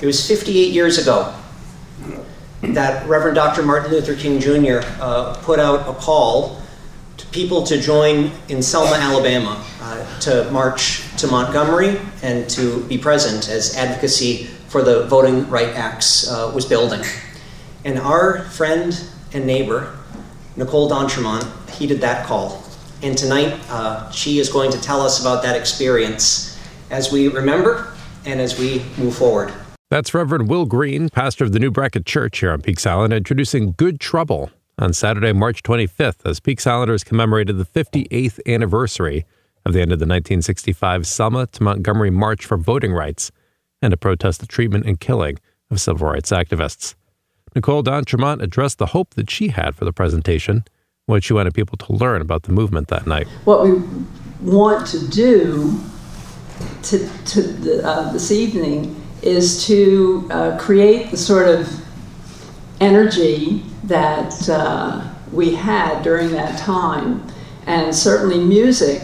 It was 58 years ago that Reverend Dr. Martin Luther King Jr. Uh, put out a call to people to join in Selma, Alabama, uh, to march to Montgomery and to be present as advocacy for the Voting Right Acts uh, was building. And our friend and neighbor, Nicole D'Entremont, heeded that call. And tonight, uh, she is going to tell us about that experience as we remember and as we move forward. That's Reverend Will Green, pastor of the New Brackett Church here on Peaks Island, introducing Good Trouble on Saturday, March 25th, as Peaks Islanders commemorated the 58th anniversary of the end of the 1965 Selma to Montgomery March for Voting Rights and to protest the treatment and killing of civil rights activists. Nicole D'Entremont addressed the hope that she had for the presentation, what she wanted people to learn about the movement that night. What we want to do to, to uh, this evening is to uh, create the sort of energy that uh, we had during that time. And certainly music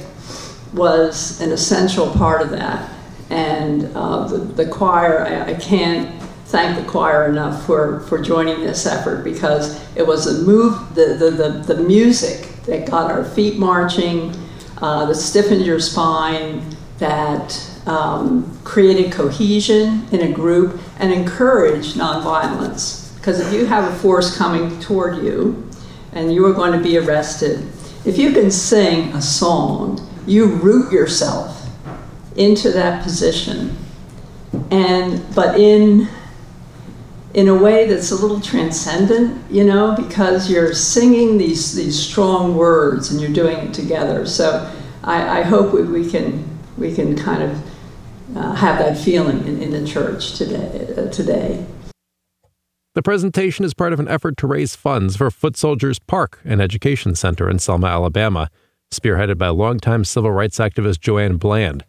was an essential part of that. And uh, the, the, choir, I, I, can't thank the choir enough for, for joining this effort because it was a move, the, the, the, the music that got our feet marching, uh, that stiffened your spine, that um, created cohesion in a group and encouraged nonviolence. Because if you have a force coming toward you and you are going to be arrested, if you can sing a song, you root yourself into that position. And but in in a way that's a little transcendent, you know, because you're singing these these strong words and you're doing it together. So I, I hope we, we can we can kind of uh, have that feeling in, in the church today. Uh, today. The presentation is part of an effort to raise funds for Foot Soldiers Park, an education center in Selma, Alabama, spearheaded by longtime civil rights activist Joanne Bland.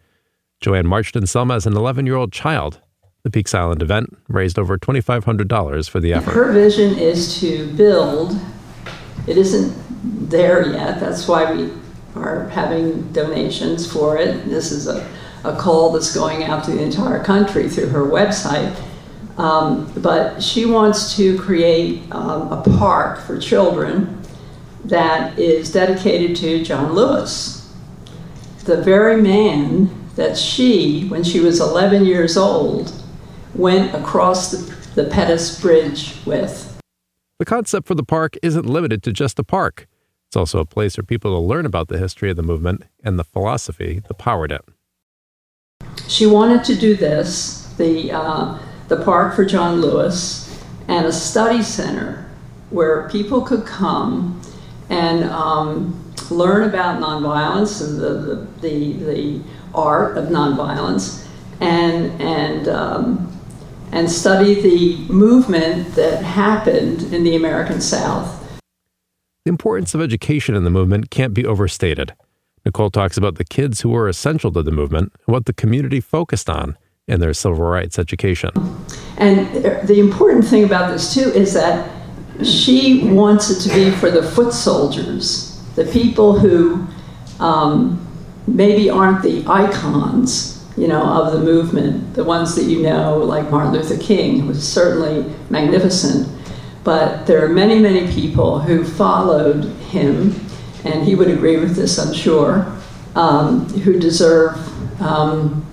Joanne marched in Selma as an 11 year old child. The Peaks Island event raised over $2,500 for the effort. Her vision is to build, it isn't there yet, that's why we are having donations for it. This is a a call that's going out to the entire country through her website. Um, but she wants to create um, a park for children that is dedicated to John Lewis, the very man that she, when she was 11 years old, went across the, the Pettus Bridge with. The concept for the park isn't limited to just a park. It's also a place for people to learn about the history of the movement and the philosophy that powered it she wanted to do this, the, uh, the Park for John Lewis, and a study center where people could come and um, learn about nonviolence and the, the, the, the, art of nonviolence and, and, um, and study the movement that happened in the American South. The importance of education in the movement can't be overstated. Nicole talks about the kids who were essential to the movement what the community focused on in their civil rights education. And the important thing about this, too, is that she wants it to be for the foot soldiers, the people who um, maybe aren't the icons, you know, of the movement, the ones that you know, like Martin Luther King, who was certainly magnificent. But there are many, many people who followed him and he would agree with this, I'm sure, um, who deserve um,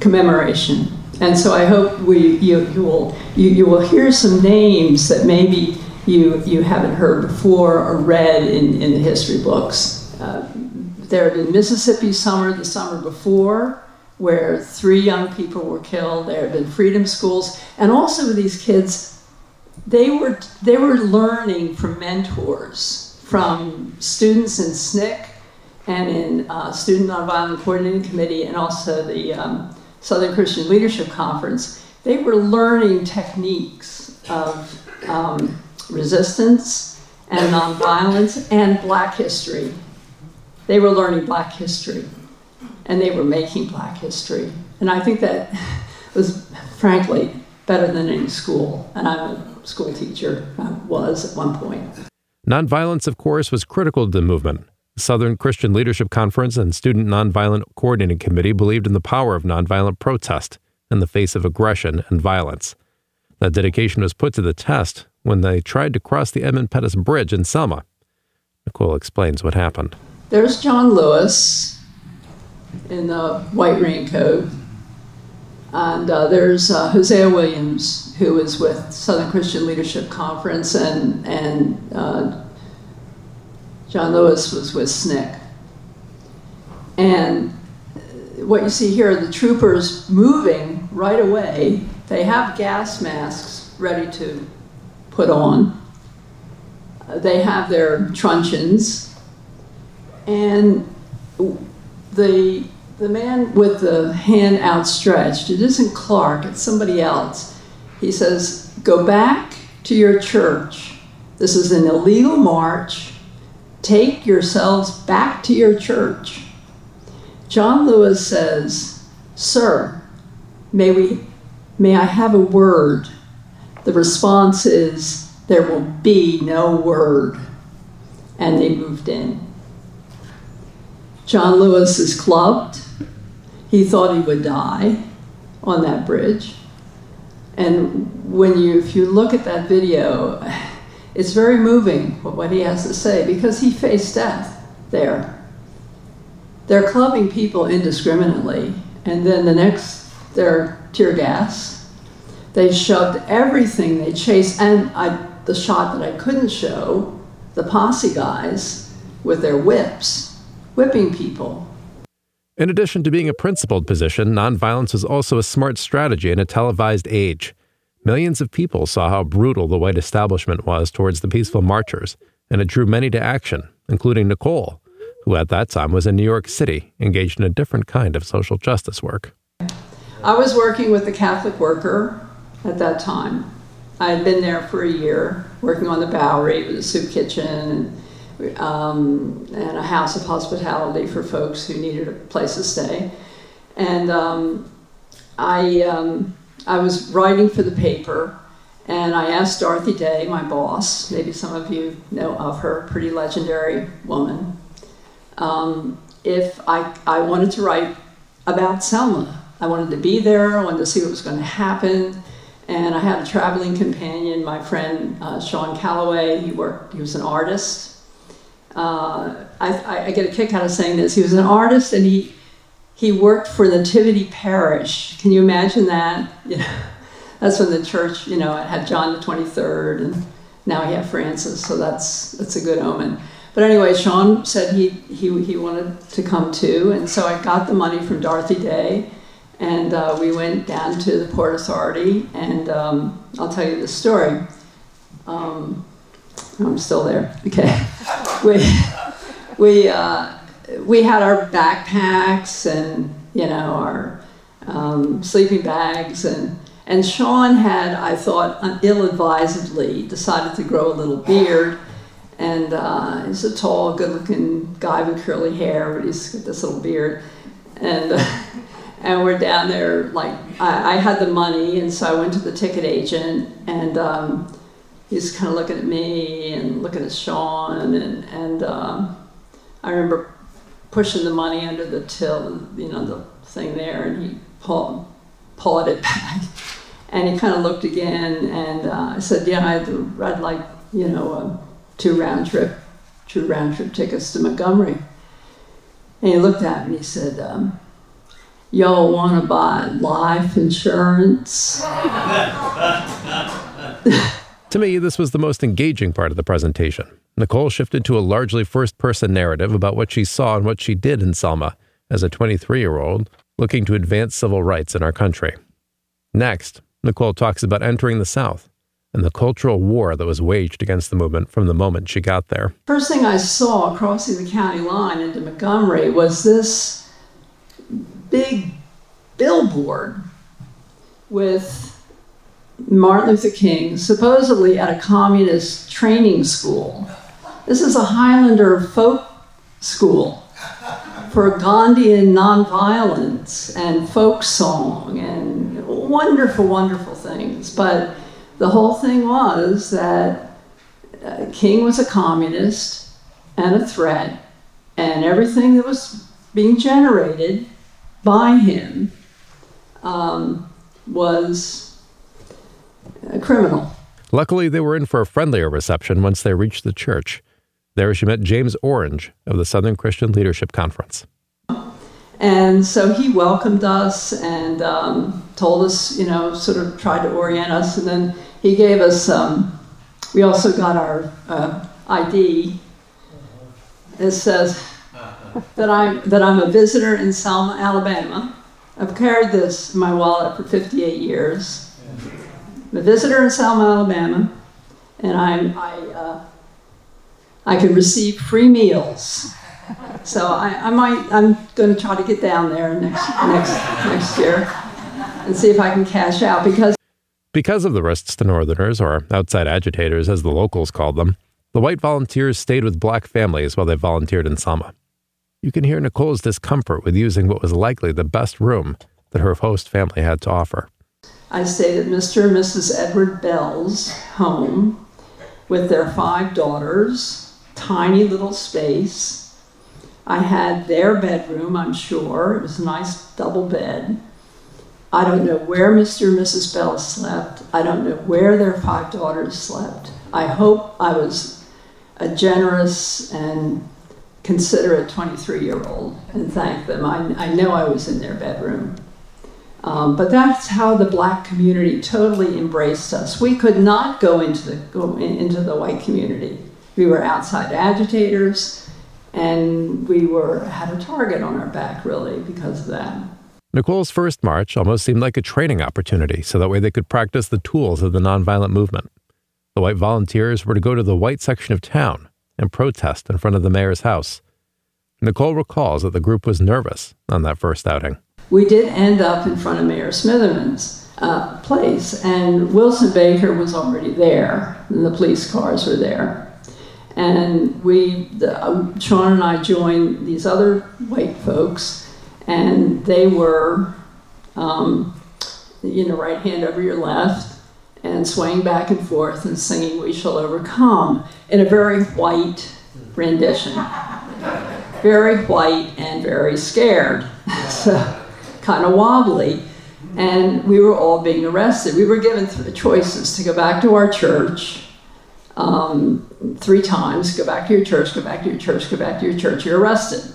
commemoration. And so I hope we, you, you, will, you, you will hear some names that maybe you, you haven't heard before or read in, in the history books. Uh, there had been Mississippi Summer the summer before, where three young people were killed. There had been freedom schools, and also these kids, they were they were learning from mentors from students in SNCC and in uh, Student Nonviolent Coordinating Committee and also the um, Southern Christian Leadership Conference, they were learning techniques of um, resistance and nonviolence and black history. They were learning black history and they were making black history. And I think that was, frankly, better than any school. And I'm a school teacher, I was at one point. Nonviolence, of course, was critical to the movement. The Southern Christian Leadership Conference and Student Nonviolent Coordinating Committee believed in the power of nonviolent protest in the face of aggression and violence. That dedication was put to the test when they tried to cross the Edmund Pettus Bridge in Selma. Nicole explains what happened. There's John Lewis in the white raincoat, and uh, there's uh, Hosea Williams, who is with Southern Christian Leadership Conference, and, and uh, John Lewis was with SNCC. And what you see here are the troopers moving right away. They have gas masks ready to put on. They have their truncheons. And the, the man with the hand outstretched, it isn't Clark, it's somebody else. He says, Go back to your church. This is an illegal march. Take yourselves back to your church. John Lewis says, Sir, may, we, may I have a word? The response is, There will be no word. And they moved in. John Lewis is clubbed. He thought he would die on that bridge. And when you, if you look at that video, it's very moving what he has to say because he faced death there. They're clubbing people indiscriminately, and then the next, they're tear gas. They shoved everything, they chased, and I, the shot that I couldn't show, the posse guys with their whips, whipping people. In addition to being a principled position, nonviolence is also a smart strategy in a televised age. Millions of people saw how brutal the white establishment was towards the peaceful marchers, and it drew many to action, including Nicole, who at that time was in New York City, engaged in a different kind of social justice work. I was working with the Catholic Worker at that time. I had been there for a year, working on the Bowery with a soup kitchen and, um, and a house of hospitality for folks who needed a place to stay. And um, I, um, I was writing for the paper, and I asked Dorothy Day, my boss, maybe some of you know of her, pretty legendary woman, um, if I, I wanted to write about Selma. I wanted to be there, I wanted to see what was going to happen. And I had a traveling companion, my friend uh, Sean Calloway. He worked, he was an artist. Uh, I, I, get a kick out of saying this. He was an artist and he, he worked for Nativity Parish. Can you imagine that? Yeah. That's when the church, you know, had John the 23rd and now we have Francis, so that's, that's a good omen. But anyway, Sean said he, he, he wanted to come too, and so I got the money from Dorothy Day, and uh, we went down to the Port Authority, and um, I'll tell you the story. Um, I'm still there. Okay, we we uh, we had our backpacks and you know our um, sleeping bags and. And Sean had, I thought, ill-advisedly decided to grow a little beard, and uh, he's a tall, good-looking guy with curly hair, but he's got this little beard. And uh, and we're down there. Like I, I, had the money, and so I went to the ticket agent, and um, he's kind of looking at me and looking at Sean, and and um, I remember pushing the money under the till, you know, the thing there, and he pulled pulled it back. And he kind of looked again, and uh, I said, "Yeah, I'd, I'd like, you know, uh, two round trip, two round trip tickets to Montgomery. And he looked at me and he said, um, Y'all want to buy life insurance? to me, this was the most engaging part of the presentation. Nicole shifted to a largely first person narrative about what she saw and what she did in Selma as a 23 year old looking to advance civil rights in our country. Next, Nicole talks about entering the South and the cultural war that was waged against the movement from the moment she got there. First thing I saw crossing the county line into Montgomery was this big billboard with Martin Luther King, supposedly at a communist training school. This is a Highlander folk school for Gandhian nonviolence and folk song and wonderful, wonderful things. But the whole thing was that uh, King was a communist and a threat, and everything that was being generated by him um, was a criminal. Luckily, they were in for a friendlier reception once they reached the church. There, she met James Orange of the Southern Christian Leadership Conference. And so he welcomed us and um, told us, you know, sort of tried to orient us. And then he gave us, um, we also got our uh, ID. It says that I'm, that I'm a visitor in Selma, Alabama. I've carried this in my wallet for 58 years. I'm a visitor in Selma, Alabama, and I'm, I, uh, I can receive free meals. So I, I might, I'm going to try to get down there next, next, next year and see if I can cash out because. Because of the risks to Northerners, or outside agitators as the locals called them, the white volunteers stayed with black families while they volunteered in Selma. You can hear Nicole's discomfort with using what was likely the best room that her host family had to offer. I stayed at Mr. and Mrs. Edward Bell's home with their five daughters, tiny little space. I had their bedroom, I'm sure. It was a nice double bed. I don't know where Mr. and Mrs. Bell slept. I don't know where their five daughters slept. I hope I was a generous and considerate 23 year old and thank them. I, I know I was in their bedroom. Um, but that's how the black community totally embraced us. We could not go into the, go in, into the white community. We were outside agitators, and we were had a target on our back, really, because of that. Nicole's first march almost seemed like a training opportunity, so that way they could practice the tools of the nonviolent movement. The white volunteers were to go to the white section of town and protest in front of the mayor's house. Nicole recalls that the group was nervous on that first outing. We did end up in front of Mayor Smitherman's uh, place, and Wilson Baker was already there, and the police cars were there. And we, the, uh, Sean and I joined these other white folks, and they were, um, you know, right hand over your left, and swaying back and forth and singing We Shall Overcome in a very white rendition. Very white and very scared. so, kind of wobbly. And we were all being arrested. We were given th- choices to go back to our church um, three times go back to your church, go back to your church, go back to your church. You're arrested.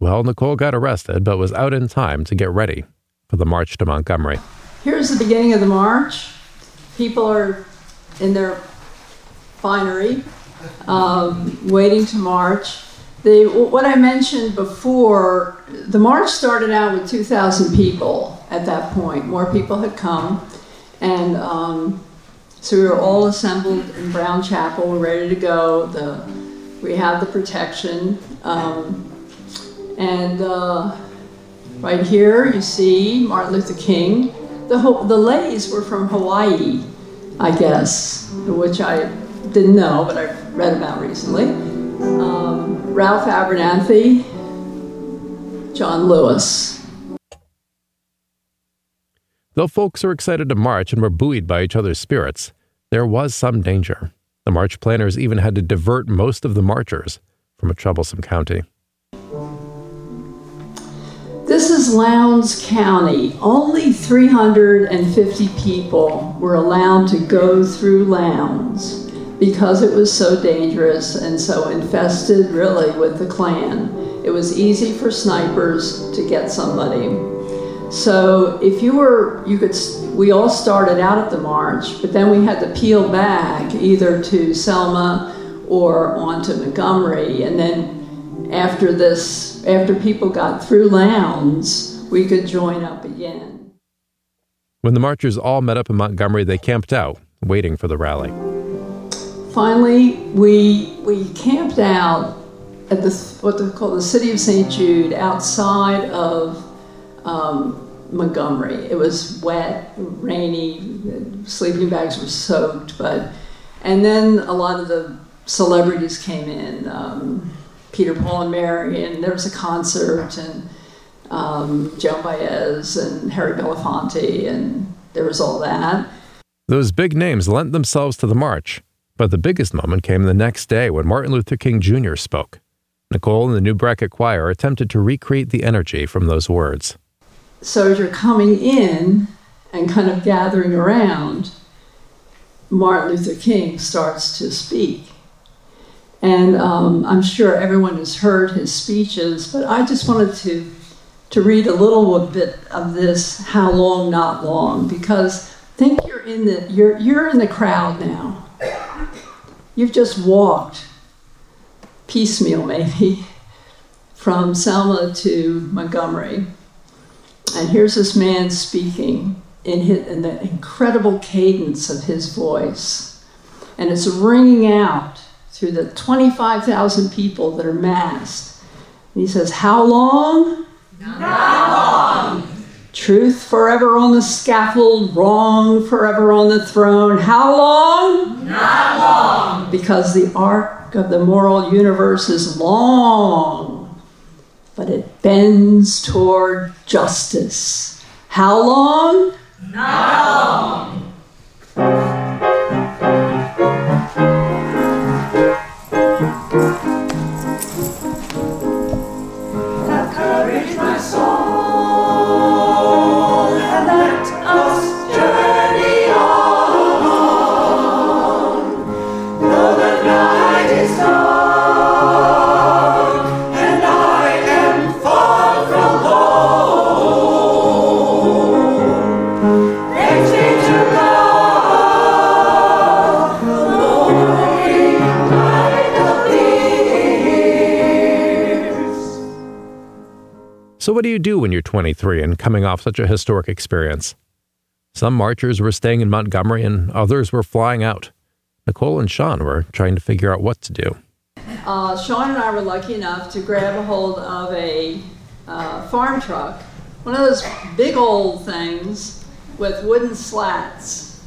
Well, Nicole got arrested, but was out in time to get ready for the march to Montgomery. Here's the beginning of the march. People are in their finery, um, waiting to march. The, what I mentioned before, the march started out with 2,000 people at that point. More people had come. And um, so we were all assembled in Brown Chapel, ready to go. The, we have the protection. Um, and uh, right here you see Martin Luther King. The, the leis were from Hawaii, I guess, which I didn't know, but I read about recently. Um, Ralph Abernathy, John Lewis. Though folks were excited to march and were buoyed by each other's spirits, there was some danger. The march planners even had to divert most of the marchers from a troublesome county. This is Lowndes County. Only 350 people were allowed to go through Lowndes because it was so dangerous and so infested, really, with the Klan. It was easy for snipers to get somebody. So if you were, you could, we all started out at the march, but then we had to peel back either to Selma or on to Montgomery. And then after this, after people got through Lowndes, we could join up again. When the marchers all met up in Montgomery, they camped out, waiting for the rally. Finally, we, we camped out at what they call the city of St. Jude outside of um, Montgomery. It was wet, rainy, sleeping bags were soaked, but and then a lot of the celebrities came in, um, Peter, Paul, and Mary, and there was a concert, and um, Joan Baez and Harry Belafonte, and there was all that. Those big names lent themselves to the march, but the biggest moment came the next day when Martin Luther King Jr. spoke. Nicole and the New Brackett Choir attempted to recreate the energy from those words so as you're coming in and kind of gathering around, Martin Luther King starts to speak. And um, I'm sure everyone has heard his speeches, but I just wanted to, to read a little bit of this, How Long, Not Long, because think you're in the, you're, you're in the crowd now. You've just walked, piecemeal maybe, from Selma to Montgomery. And here's this man speaking in, his, in the incredible cadence of his voice. And it's ringing out through the 25,000 people that are massed. And he says, How long? Not long. Truth forever on the scaffold, wrong forever on the throne. How long? Not long. Because the arc of the moral universe is long, but it bends toward justice. How long? Not long. So, what do you do when you're 23 and coming off such a historic experience? Some marchers were staying in Montgomery and others were flying out. Nicole and Sean were trying to figure out what to do. Uh, Sean and I were lucky enough to grab a hold of a uh, farm truck, one of those big old things with wooden slats.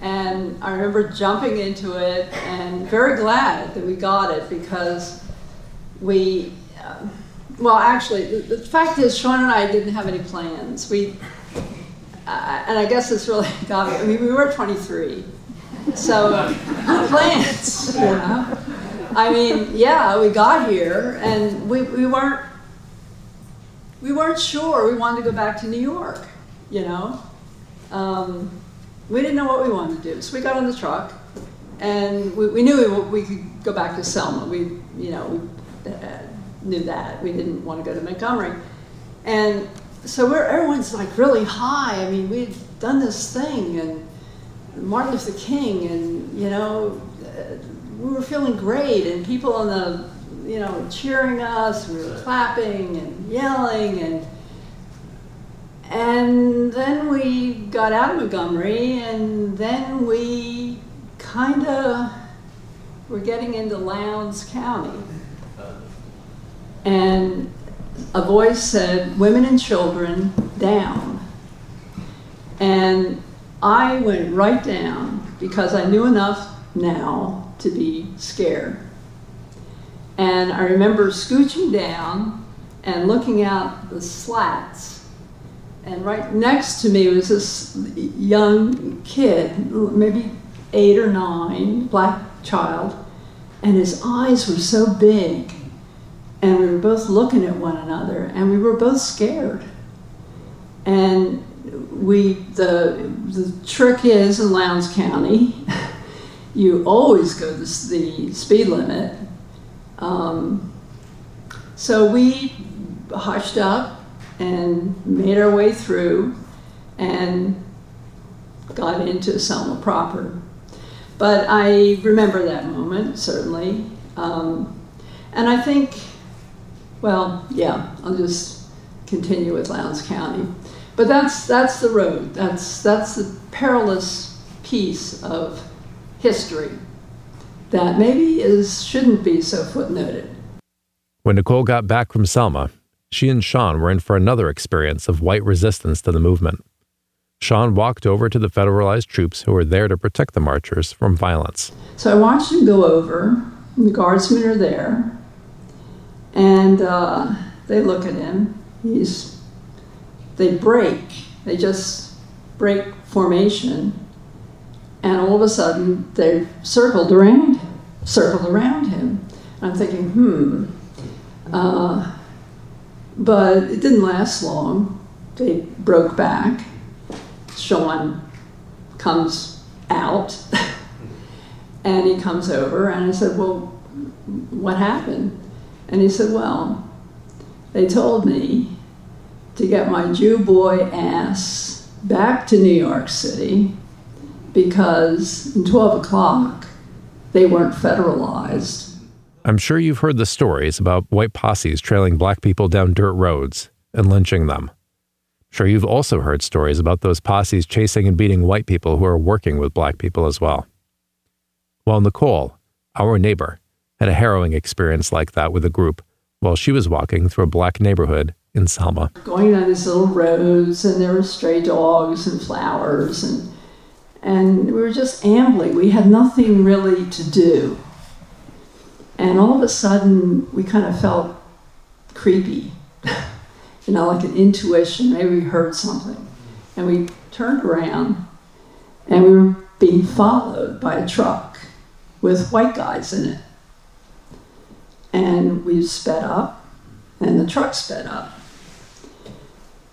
And I remember jumping into it and very glad that we got it because we, well, actually, the, the fact is, Sean and I didn't have any plans. We, uh, and I guess this really got me. I mean, we were 23, so no plans. You know? I mean, yeah, we got here and we, we weren't we weren't sure we wanted to go back to New York, you know. Um, we didn't know what we wanted to do, so we got on the truck, and we, we knew we, we could go back to Selma. We, you know, we uh, knew that we didn't want to go to Montgomery, and so we're everyone's like really high. I mean, we'd done this thing, and Martin Luther King, and you know, uh, we were feeling great, and people on the, you know, cheering us. We were clapping and yelling, and and then we got out of Montgomery, and then we kind of were getting into Lowndes County, and a voice said, "Women and children down." And I went right down because I knew enough now to be scared. And I remember scooching down and looking out the slats. And right next to me was this young kid, maybe eight or nine, black child, and his eyes were so big. And we were both looking at one another, and we were both scared. And we the the trick is in Lowndes County, you always go the, the speed limit. Um, so we hushed up and made our way through, and got into Selma proper. But I remember that moment certainly, um, and I think, well, yeah, I'll just continue with Lowndes County. But that's that's the road. That's that's the perilous piece of history that maybe is shouldn't be so footnoted. When Nicole got back from Selma, she and Sean were in for another experience of white resistance to the movement. Sean walked over to the federalized troops who were there to protect the marchers from violence. So I watched him go over. The guardsmen are there, and uh, they look at him. He's they break. They just break formation, and all of a sudden they circled around, circled around him. I'm thinking, hmm. Uh, but it didn't last long. They broke back, Sean comes out and he comes over and I said, Well, what happened? And he said, Well, they told me to get my Jew boy ass back to New York City because in 12 o'clock they weren't federalized. I'm sure you've heard the stories about white posses trailing black people down dirt roads and lynching them. Sure, you've also heard stories about those posses chasing and beating white people who are working with black people as well. Well, Nicole, our neighbor, had a harrowing experience like that with a group while she was walking through a black neighborhood in Selma. Going down these little roads, and there were stray dogs and flowers, and and we were just ambling. We had nothing really to do, and all of a sudden, we kind of felt creepy, you know, like an intuition. Maybe we heard something, and we turned around, and we were being followed by a truck with white guys in it, and we sped up, and the truck sped up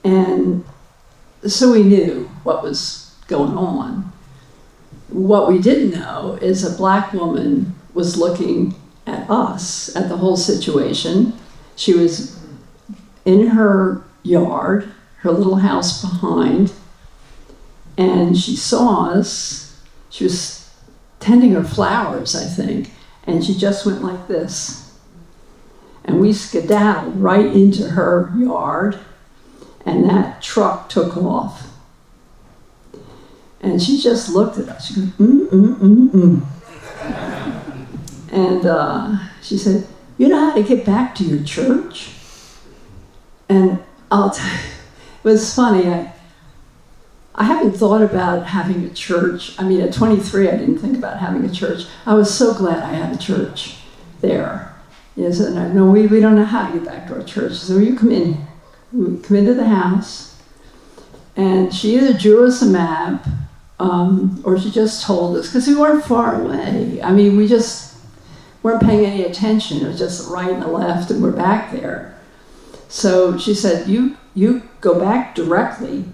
and so we knew what was going on. What we didn't know is a black woman was looking at us, at the whole situation. She was in her yard, her little house behind, and she saw us. She was tending her flowers, I think, and she just went like this. And we skedaddled right into her yard and that truck took off. And she just looked at us. She goes, mm, mm, mm, mm. and uh, she said, You know how to get back to your church? And I'll tell you, it was funny. I, I haven't thought about having a church. I mean, at 23, I didn't think about having a church. I was so glad I had a church there. Yes, and I know we, we don't know how to get back to our church. So you come in we come into the house, and she either drew us a map um, or she just told us because we weren't far away. I mean, we just weren't paying any attention. It was just right and the left, and we're back there. So she said, "You you go back directly,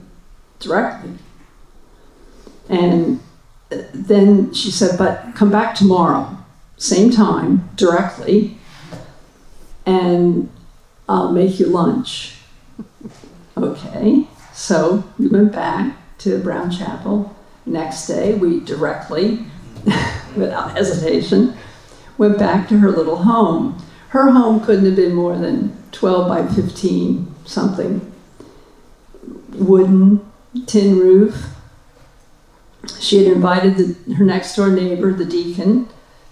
directly." And then she said, "But come back tomorrow, same time, directly, and I'll make you lunch." Okay, so we went back to Brown Chapel. Next day, we directly, without hesitation, went back to her little home. Her home couldn't have been more than 12 by 15 something. Wooden, tin roof. She had invited the, her next door neighbor, the deacon,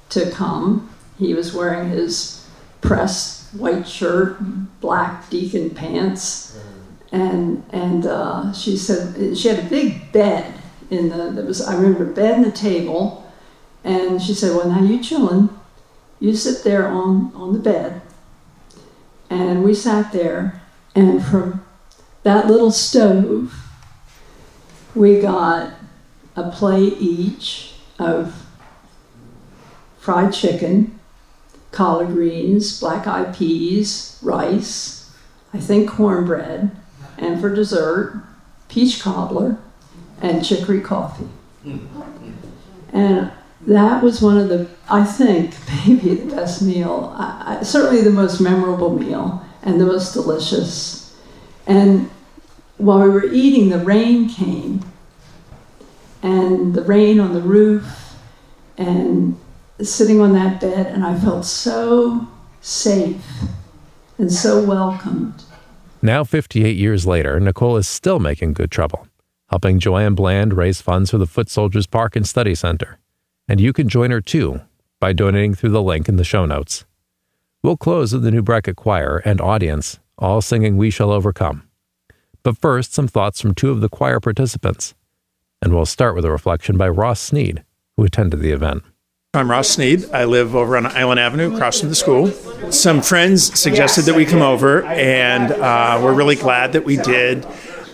to come. He was wearing his pressed white shirt, black deacon pants. And and uh, she said she had a big bed in the there was I remember bed and a table, and she said, "Well, now you chilling, you sit there on on the bed." And we sat there, and from that little stove, we got a plate each of fried chicken, collard greens, black eyed peas, rice, I think cornbread and for dessert, peach cobbler and chicory coffee. And that was one of the, I think, maybe the best meal, I, I, certainly the most memorable meal and the most delicious. And while we were eating, the rain came, and the rain on the roof, and sitting on that bed, and I felt so safe and so welcomed. Now, 58 years later, Nicole is still making good trouble, helping Joanne Bland raise funds for the Foot Soldiers Park and Study Center. And you can join her too by donating through the link in the show notes. We'll close with the New Brackett Choir and audience, all singing We Shall Overcome. But first, some thoughts from two of the choir participants. And we'll start with a reflection by Ross Sneed, who attended the event. I'm Ross Sneed. I live over on Island Avenue across from the school. Some friends suggested that we come over, and uh, we're really glad that we did.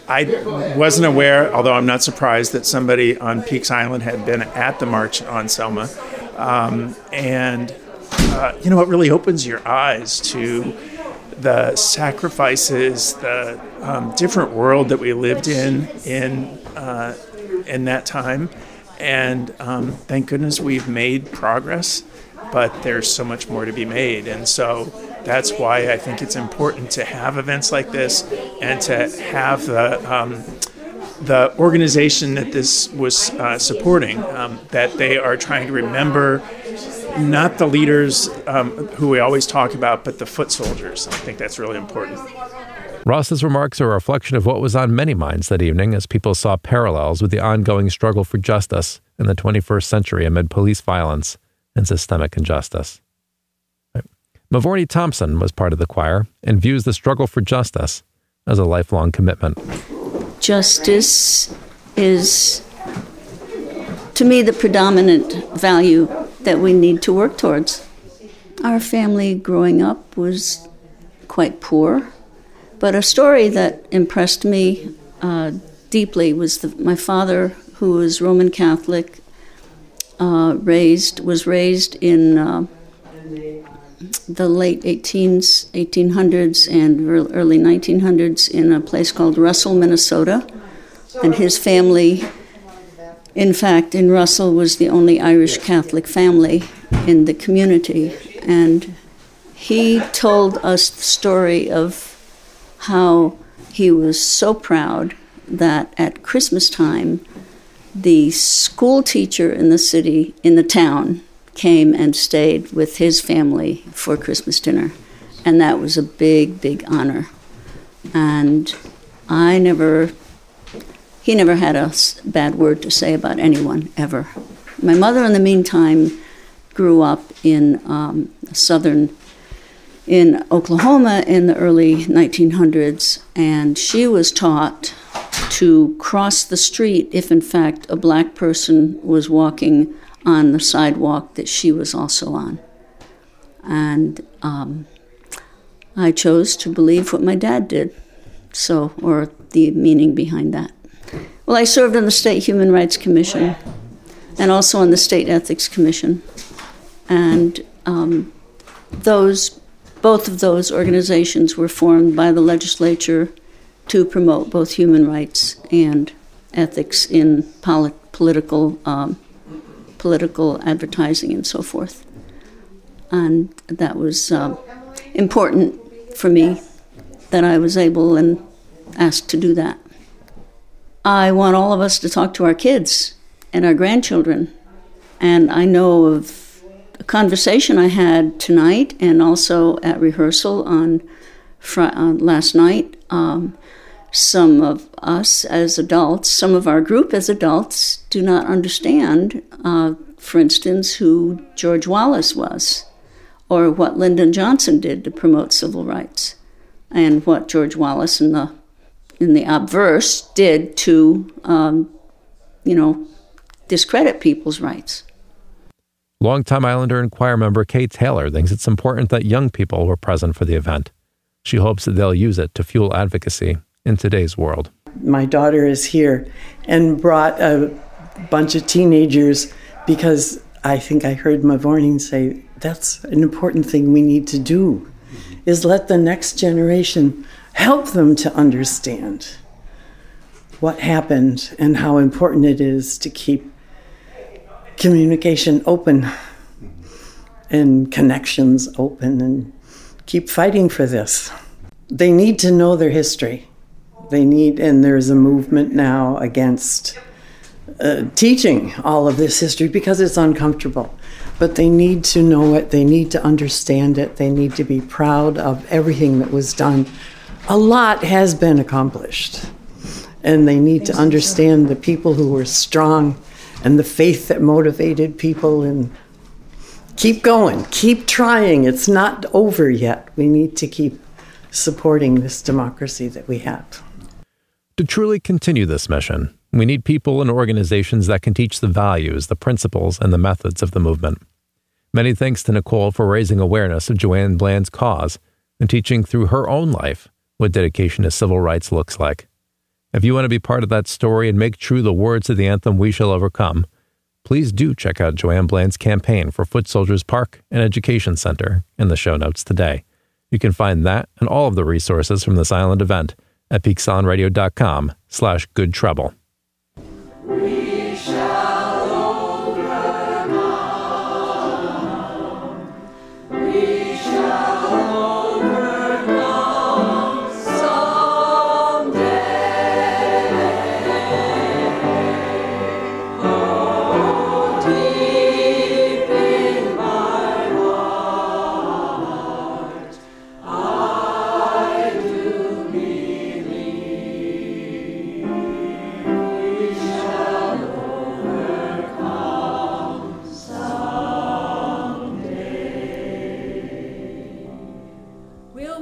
I wasn't aware, although I'm not surprised, that somebody on Peaks Island had been at the march on Selma. Um, and, uh, you know, it really opens your eyes to the sacrifices, the um, different world that we lived in in uh, in that time. And um, thank goodness we've made progress, but there's so much more to be made. And so that's why I think it's important to have events like this and to have the um, the organization that this was uh, supporting um, that they are trying to remember not the leaders um, who we always talk about, but the foot soldiers. I think that's really important. Ross's remarks are a reflection of what was on many minds that evening as people saw parallels with the ongoing struggle for justice in the 21st century amid police violence and systemic injustice. Mavorny Thompson was part of the choir and views the struggle for justice as a lifelong commitment. Justice is, to me, the predominant value that we need to work towards. Our family growing up was quite poor, but a story that impressed me uh, deeply was the, my father, who was Roman Catholic, uh, raised was raised in uh, the late 18s, 1800s and early 1900s in a place called Russell, Minnesota. And his family, in fact, in Russell, was the only Irish Catholic family in the community. And he told us the story of how he was so proud that at Christmas time, the school teacher in the city, in the town, came and stayed with his family for Christmas dinner. And that was a big, big honor. And I never, he never had a bad word to say about anyone, ever. My mother, in the meantime, grew up in um, southern, in Oklahoma in the early 1900s, and she was taught to cross the street if, in fact, a black person was walking on the sidewalk that she was also on. And um, I chose to believe what my dad did, so, or the meaning behind that. Well, I served on the State Human Rights Commission and also on the State Ethics Commission. And um, those, both of those organizations were formed by the legislature to promote both human rights and ethics in polit- political um, political advertising and so forth. And that was uh, important for me that I was able and asked to do that. I want all of us to talk to our kids and our grandchildren. And I know of conversation I had tonight and also at rehearsal on, fr- on last night. Um, some of us as adults, some of our group as adults, do not understand, uh, for instance, who George Wallace was, or what Lyndon Johnson did to promote civil rights, and what George Wallace in the in the obverse did to, um, you know, discredit people's rights. Longtime Islander and choir member Kay Taylor thinks it's important that young people were present for the event. She hopes that they'll use it to fuel advocacy in today's world. My daughter is here and brought a bunch of teenagers because I think I heard Mavorny say that's an important thing we need to do is let the next generation help them to understand what happened and how important it is to keep communication open and connections open and keep fighting for this. They need to know their history. They need, and there's a movement now against uh, teaching all of this history because it's uncomfortable. But they need to know it, they need to understand it, they need to be proud of everything that was done. A lot has been accomplished. And they need to understand the people who were strong and the faith that motivated people and keep going, keep trying. It's not over yet. We need to keep supporting this democracy that we have. To truly continue this mission, we need people and organizations that can teach the values, the principles, and the methods of the movement. Many thanks to Nicole for raising awareness of Joanne Bland's cause and teaching through her own life what dedication to civil rights looks like. If you want to be part of that story and make true the words of the anthem We Shall Overcome, please do check out Joanne Bland's campaign for Foot Soldiers Park and Education Center in the show notes today. You can find that and all of the resources from this island event at peaksislandradio.com slash good trouble.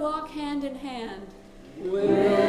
walk hand in hand. Will